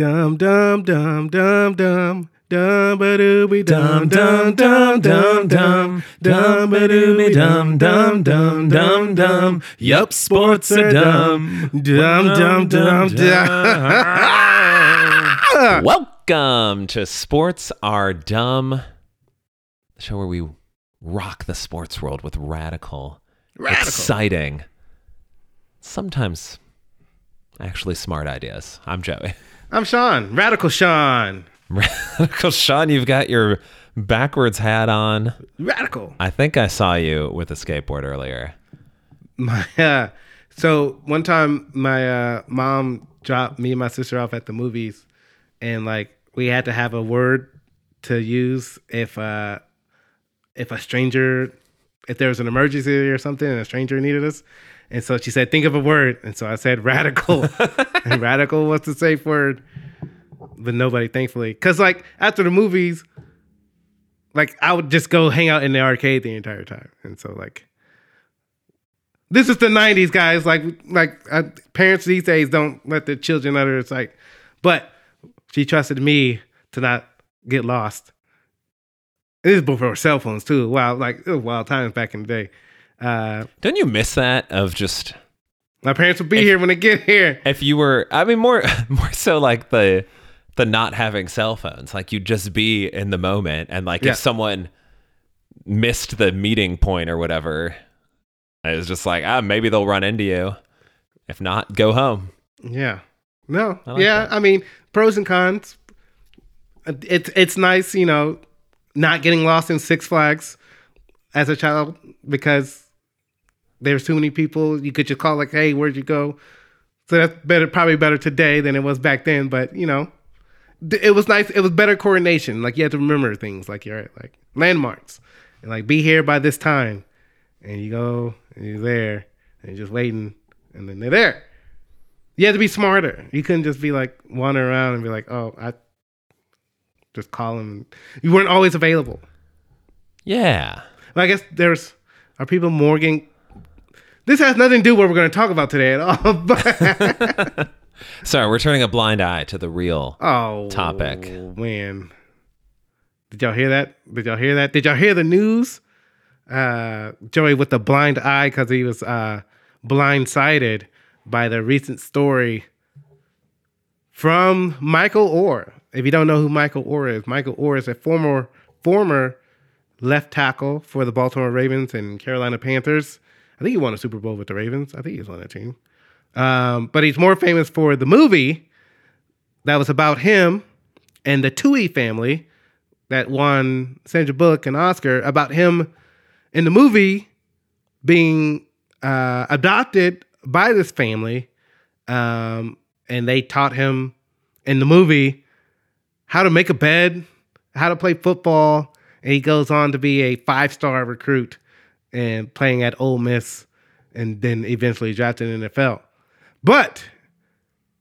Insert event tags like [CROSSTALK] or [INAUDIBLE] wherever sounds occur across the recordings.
Dum dum dum dum dum. Dum ba dooby dum dum dum dum dum dum ba dooby dum dum dum dum dum. Yup, sports are dumb. Dum dum dum dum. Welcome to Sports Are Dumb, the show where we rock the sports world with radical, Radical. exciting, sometimes actually smart ideas. I'm Joey. I'm Sean. Radical Sean. [LAUGHS] Radical Sean, you've got your backwards hat on. Radical. I think I saw you with a skateboard earlier. My [LAUGHS] uh, so one time my uh, mom dropped me and my sister off at the movies, and like we had to have a word to use if uh, if a stranger if there was an emergency or something and a stranger needed us. And so she said, think of a word. And so I said radical. [LAUGHS] and radical was the safe word. But nobody, thankfully. Cause like after the movies, like I would just go hang out in the arcade the entire time. And so like this is the '90s, guys. Like, like uh, parents these days don't let their children under their sight. But she trusted me to not get lost. This is before cell phones too. Wow, like it was wild times back in the day. Uh, Don't you miss that of just my parents will be here when they get here. if you were I mean more [LAUGHS] more so like the the not having cell phones. Like you'd just be in the moment and like Yeah. if someone missed the meeting point or whatever, it was just like, ah, maybe they'll run into you. If not, go home. Yeah. No. I like yeah. that. I mean, pros and cons. It's it's nice, you know, not getting lost in Six Flags as a child because there's too many people. You could just call like, "Hey, where'd you go?" So that's better, probably better today than it was back then. But you know, th- it was nice. It was better coordination. Like you had to remember things, like you're right, like landmarks, and like be here by this time, and you go and you're there, and you're just waiting, and then they're there. You had to be smarter. You couldn't just be like wandering around and be like, "Oh, I just call them." You weren't always available. Yeah. Well, I guess there's are people more getting. This has nothing to do with what we're going to talk about today at all. [LAUGHS] But [LAUGHS] Sorry, we're turning a blind eye to the real. oh, Topic. man, did y'all hear that? Did y'all hear that? Did y'all hear the news? Uh, Joey with the blind eye because he was uh, blindsided by the recent story from Michael Oher. If you don't know who Michael Oher is, Michael Oher is a former former left tackle for the Baltimore Ravens and Carolina Panthers. I think he won a Super Bowl with the Ravens. I think he was on that team. Um, but he's more famous for the movie that was about him and the Tuohy family that won Sandra Bullock an Oscar about him in the movie being uh, adopted by this family. Um, and they taught him in the movie how to make a bed, how to play football. And he goes on to be a five star recruit and playing at Ole Miss and then eventually drafted in the NFL. But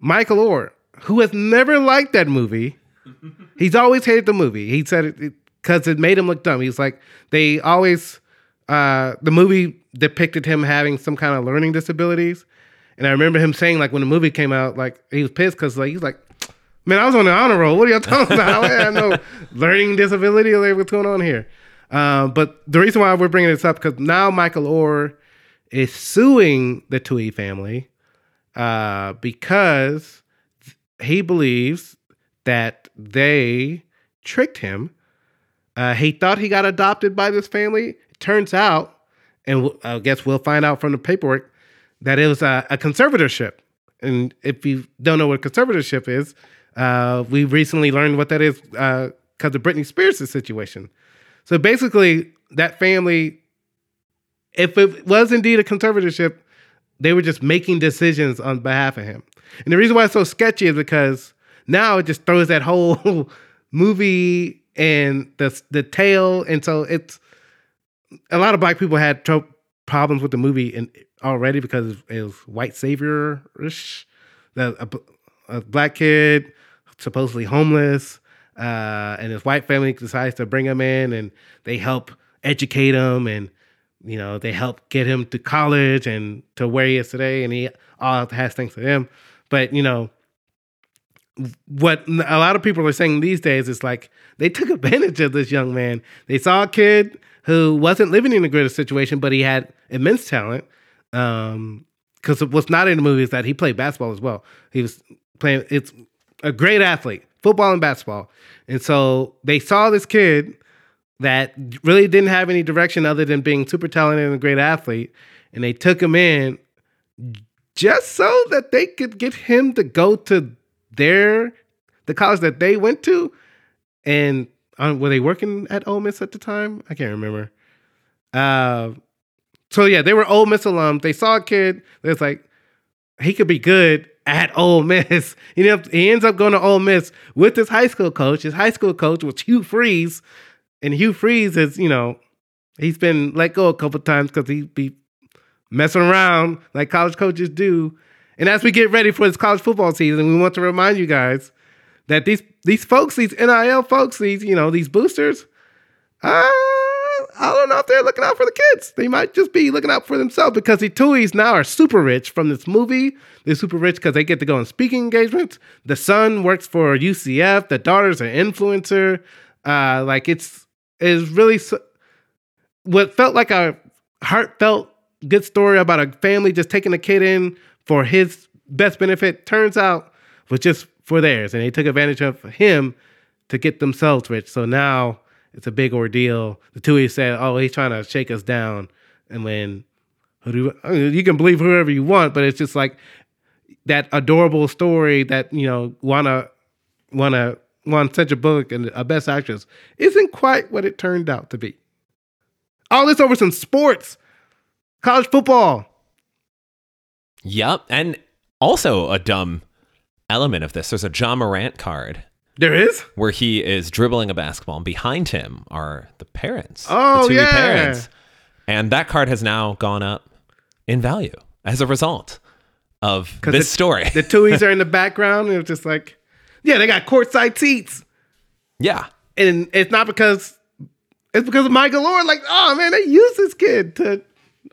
Michael Oher, who has never liked that movie, [LAUGHS] he's always hated the movie. He said it because it made him look dumb. He's like, they always, uh, the movie depicted him having some kind of learning disabilities. And I remember him saying, like, when the movie came out, like, he was pissed because, like, he's like, man, I was on the honor roll. What are y'all talking about? I had no [LAUGHS] learning disability. Like, what's going on here? Um, but the reason why we're bringing this up because now Michael Oher is suing the Tuohy family uh, because he believes that they tricked him. Uh, he thought he got adopted by this family. Turns out, and I guess we'll find out from the paperwork that it was a, a conservatorship. And if you don't know what conservatorship is, uh, we recently learned what that is because of Britney Spears' situation. So basically, that family, if it was indeed a conservatorship, they were just making decisions on behalf of him. And the reason why it's so sketchy is because now it just throws that whole [LAUGHS] movie and the the tale, and so it's a lot of black people had problems with the movie and already because it was white savior ish. A, a, a black kid supposedly homeless, uh, and his white family decides to bring him in, and they help educate him, and you know they help get him to college and to where he is today, and he all has thanks to them. But you know, what a lot of people are saying these days is like they took [LAUGHS] advantage of this young man. They saw a kid who wasn't living in the greatest situation, but he had immense talent. Um, because what's not in the movie is that he played basketball as well. He was playing. It's a great athlete, football and basketball, and so they saw this kid that really didn't have any direction other than being super talented and a great athlete, and they took him in just so that they could get him to go to their the college that they went to, and um, were they working at Ole Miss at the time? I can't remember. Uh, so yeah, they were Ole Miss alums. They saw a kid that's like he could be good at Ole Miss. [LAUGHS] You know, he ends up going to Ole Miss with his high school coach. His high school coach was Hugh Freeze, and Hugh Freeze is you know he's been let go a couple times because he be messing around like college coaches do. And as we get ready for this college football season, we want to remind you guys that these these folks, these NIL folks, these you know these boosters, uh, I don't know if they're looking out for the kids. They might just be looking out for themselves because the Tuohys now are super rich from this movie. They're super rich because they get to go on speaking engagements. The son works for UCF. The daughter's an influencer. Uh, like it's is really what felt like a heartfelt good story about a family just taking a kid in for his best benefit. Turns out was just for theirs, and they took advantage of him to get themselves rich. So now it's a big ordeal. The Tuohy said, "Oh, he's trying to shake us down," and when you can believe whoever you want, but it's just like that adorable story that you know wanna wanna won such a book and a best actress isn't quite what it turned out to be. All this over some sports, college football. Yep, and also a dumb element of this. There's a Ja Morant card There is. where he is dribbling a basketball, and behind him are the parents. Oh, the two yeah. parents. And that card has now gone up in value as a result of this it- story. The Tuohys are in the [LAUGHS] background, and it's just like, yeah, they got courtside seats, yeah. and it's not because it's because of Michael Lord. Like, oh man, they use this kid to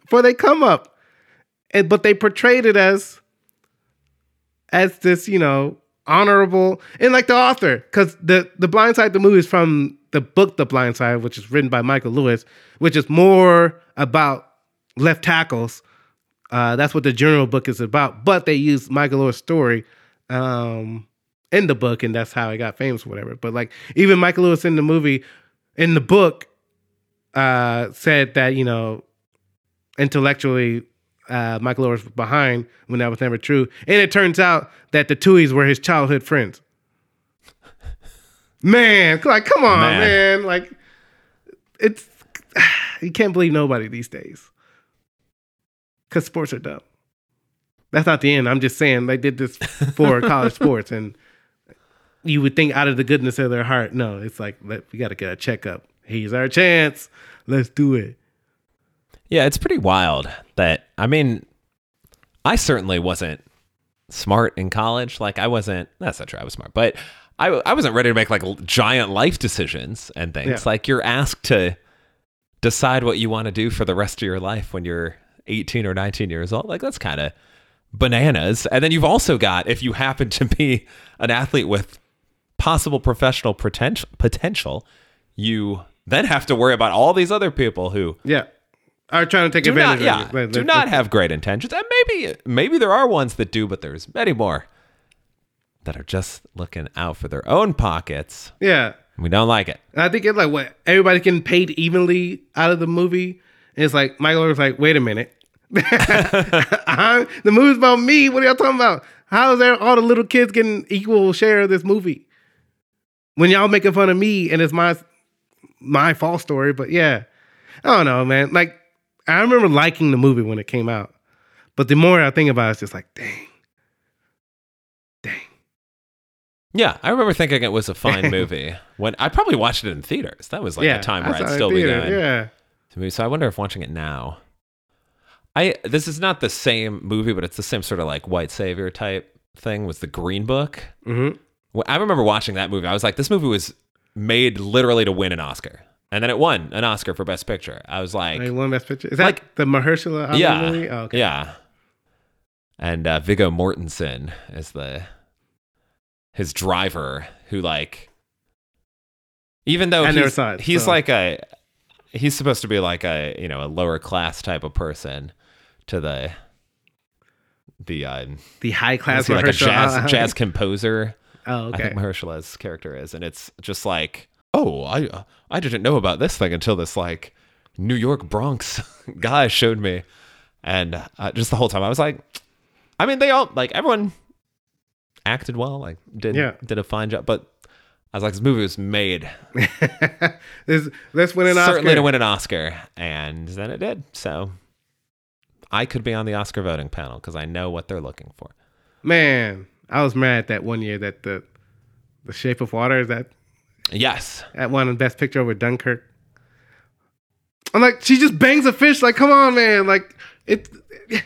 for they come up, and but they portrayed it as as this, you know, honorable and like the author, because the the Blind Side, the movie is from the book The Blind Side, which is written by Michael Lewis, which is more about left tackles. Uh, that's what the general book is about. But they use Michael Lewis' story um, in the book, and that's how he got famous whatever. But like even Michael Lewis in the movie, in the book, uh, said that you know intellectually uh, Michael was behind when that was never true, and it turns out that the Tuohys were his childhood friends. [LAUGHS] Man, like come on, Man. man, like it's [SIGHS] you can't believe nobody these days because sports are dumb. That's not the end. I'm just saying they did this [LAUGHS] for college sports, and you would think out of the goodness of their heart, no, it's like we got to get a checkup. Here's our chance. Let's do it. Yeah, it's pretty wild that I mean, I certainly wasn't smart in college. Like I wasn't. That's not true. I was smart, but I I wasn't ready to make like giant life decisions and things. Yeah. Like you're asked to decide what you want to do for the rest of your life when you're 18 or 19 years old. Like that's kind of bananas. And then you've also got if you happen to be an athlete with possible professional potential potential, you then have to worry about all these other people who Yeah. Are trying to take do not, advantage yeah, of it. do not have great intentions. And maybe maybe there are ones that do, but there's many more that are just looking out for their own pockets. Yeah. We don't like it. And I think it's like what everybody's getting paid evenly out of the movie. And it's like Michael was like, wait a minute. [LAUGHS] The movie's about me. What are y'all talking about? How is there all the little kids getting equal share of this movie? When y'all making fun of me and it's my my false story, but yeah. I don't know, man. Like I remember liking the movie when it came out. But the more I think about it, it's just like, dang. Dang. Yeah, I remember thinking it was a fine [LAUGHS] movie when I probably watched it in theaters. That was like yeah. a time where I'd still be going Yeah. to movies. So I wonder if watching it now. I this is not the same movie, but it's the same sort of like white savior type thing. Was the Green Book? Mm-hmm. I remember watching that movie. I was like, this movie was made literally to win an Oscar, and then it won an Oscar for Best Picture. I was like, Hey, one best picture. Is that Like- the Mahershala Ali yeah, movie? Oh, okay. yeah. And uh, Viggo Mortensen is the his driver who like even though I he's, it, he's so- like a he's supposed to be like a you know a lower class type of person to the the uh, The high class like a jazz jazz composer Oh, I okay. think Mahershala's character is, and it's just like, oh, I I didn't know about this thing until this like New York Bronx [LAUGHS] guy showed me, and uh, just the whole time I was like, I mean, they all like everyone acted well, like did Yeah. did a fine job, but I was like, this movie was made [LAUGHS] This- let's win an certainly Oscar. Certainly to win an Oscar, and then it did. So I could be on the Oscar voting panel because I know what they're looking for. Man, I was mad that one year that the the Shape of Water is that Yes, that won Best Picture over Dunkirk. I'm like, she just bangs a fish. Like, come on, man. Like, it. [LAUGHS]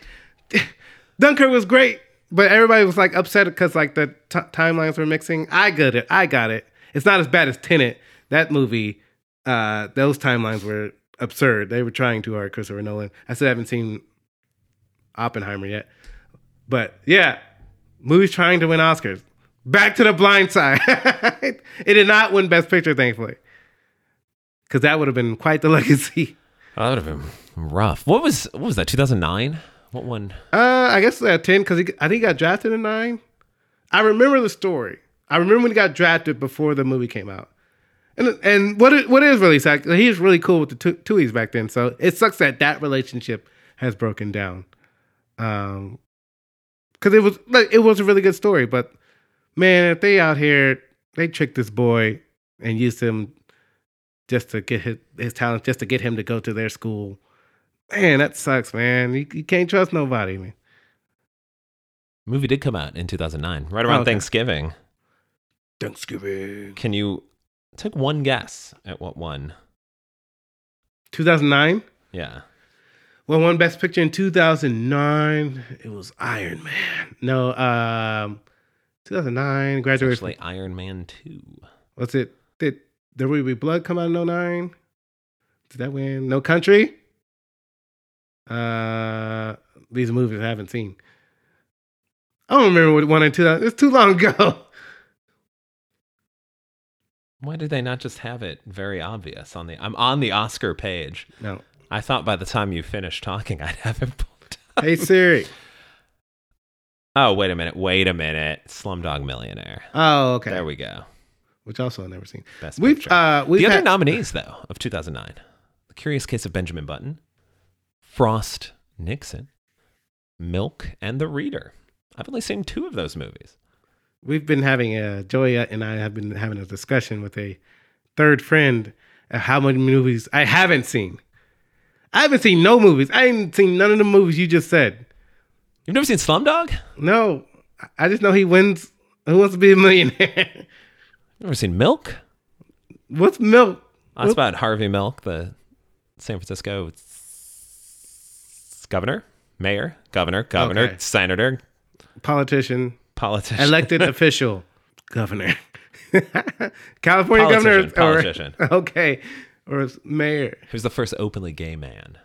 Dunkirk was great, but everybody was like upset because like the t- timelines were mixing. I got it. I got it. It's not as bad as Tenet. That movie, uh, those timelines were absurd. They were trying too hard, Christopher Nolan. I still haven't seen Oppenheimer yet, but yeah, movies trying to win Oscars. Back to the Blind Side. [LAUGHS] it did not win Best Picture, thankfully, because that would have been quite the [LAUGHS] legacy. that would have been rough. What was what was that? Two thousand nine. What one? Uh, I guess at ten because I think he got drafted in nine. I remember the story. I remember when he got drafted before the movie came out. And and what it, what is really sad, he was really cool with the Tu- Tuohys back then. So it sucks that that relationship has broken down. Um, because it was like it was a really good story, but man, if they out here they tricked this boy and used him just to get his his talent, just to get him to go to their school. Man, that sucks, man. You, you can't trust nobody, man. movie did come out in 2009, right around Oh, okay. Thanksgiving. Thanksgiving. Can you take one guess at what one? 2009. Yeah. Well, won Best Picture in 2009. It was Iron Man. No, um, 2009. Graduation. Actually, Iron Man 2. What's it? Did There Will Be Blood come out in 09? Did that win? No Country? Uh, these movies I haven't seen. I don't remember what won in 2000. It's too long ago. [LAUGHS] Why did they not just have it very obvious on the I'm on the Oscar page. No. I thought by the time you finished talking I'd have it pulled up. Hey Siri. Oh, wait a minute. Wait a minute. Slumdog Millionaire. Oh, okay. There we go. Which also I've never seen. Best We've picture. uh we've the other had, nominees, though, of 2009 The Curious Case of Benjamin Button, Frost Nixon, Milk, and The Reader. I've only seen two of those movies. we've been having a Joy and I have been having a discussion with a third friend of how many movies I haven't seen. I haven't seen no movies. I ain't seen none of the movies you just said. You've never seen Slumdog? No, I just know he wins. Who wants to be a millionaire? [LAUGHS] Never seen Milk? What's milk? Oh, That's about Harvey Milk, the San Francisco governor, mayor, governor, governor, Okay. senator, Politician, politician. elected [LAUGHS] official, governor, [LAUGHS] California governor, Politician, politician. or okay, or mayor. Who's the first openly gay man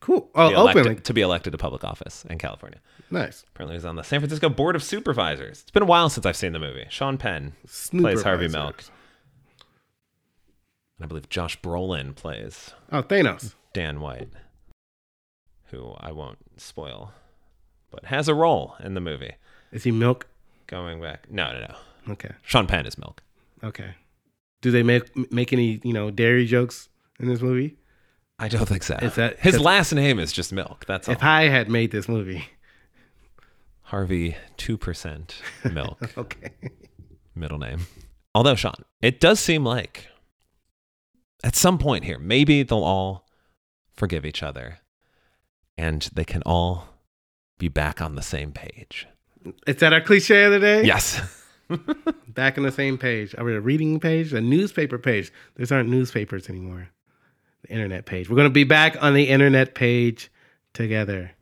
Cool. Oh, to be elected- openly to be elected to public office in California? nice. Apparently, he's on the San Francisco Board of Supervisors. It's been a while since I've seen the movie. Sean Penn plays Harvey Milk. And I believe Josh Brolin plays Oh, Thanos. Dan White, who I won't spoil, but has a role in the movie. Is he milk? Going back, no, no, no. Okay. Sean Penn is Milk. Okay. Do they make make any you know dairy jokes in this movie? I don't think so. Is that- his last name is just Milk? That's all. If I had made this movie, Harvey two percent Milk [LAUGHS] okay. middle name. Although Sean, it does seem like at some point here, maybe they'll all forgive each other, and they can all be back on the same page. Is that our cliche of the day? Yes. [LAUGHS] Back on the same page. Are we a reading page? A newspaper page? These aren't newspapers anymore. Internet page. We're gonna be back on the internet page together.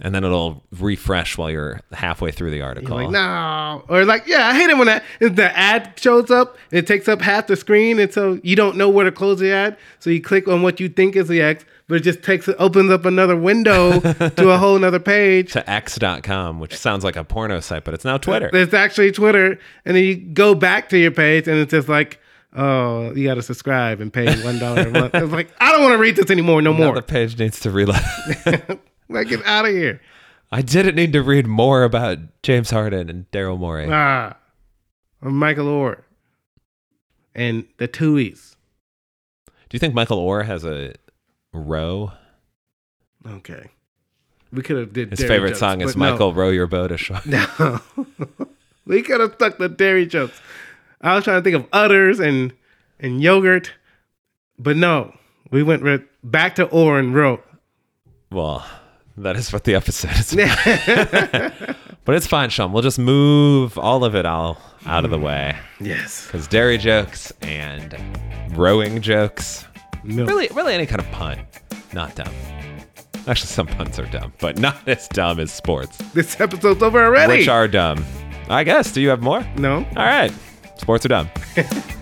and then it'll refresh while you're halfway through the article. Like no, or like yeah, I hate it when that the ad shows up. and It takes up half the screen, and so you don't know where to close the ad. So you click on what you think is the X, but it just takes it opens up another window [LAUGHS] to a whole another page. to x.com, which sounds like a porno site, but it's now Twitter. It's actually Twitter, and then you go back to your page, and it's just like, oh, you got to subscribe and pay one dollar a month. I was like I don't want to read this anymore, no more. the page needs to reload. [LAUGHS] like get out of here. I didn't need to read more about James Harden and Daryl Morey. Ah, Michael Oher and the Tuohys. Do you think Michael Oher has a row? Okay, we could have did His dairy favorite jokes, song is no. Michael Row Your Boat Ashore. [LAUGHS] No, we could have stuck the dairy jokes. I was trying to think of udders and and yogurt, but no, we went right back to Oher and wrote. Well, that is what the episode is [LAUGHS] about. but it's fine, Sean. We'll just move all of it all out of the way. Yes, Because dairy jokes and rowing jokes, milk. really, really any kind of pun, not dumb. Actually, some puns are dumb, but not [LAUGHS] as dumb as sports, This episode's over already. which are dumb. I guess. Do you have more? no. All right. Sports are dumb. [LAUGHS]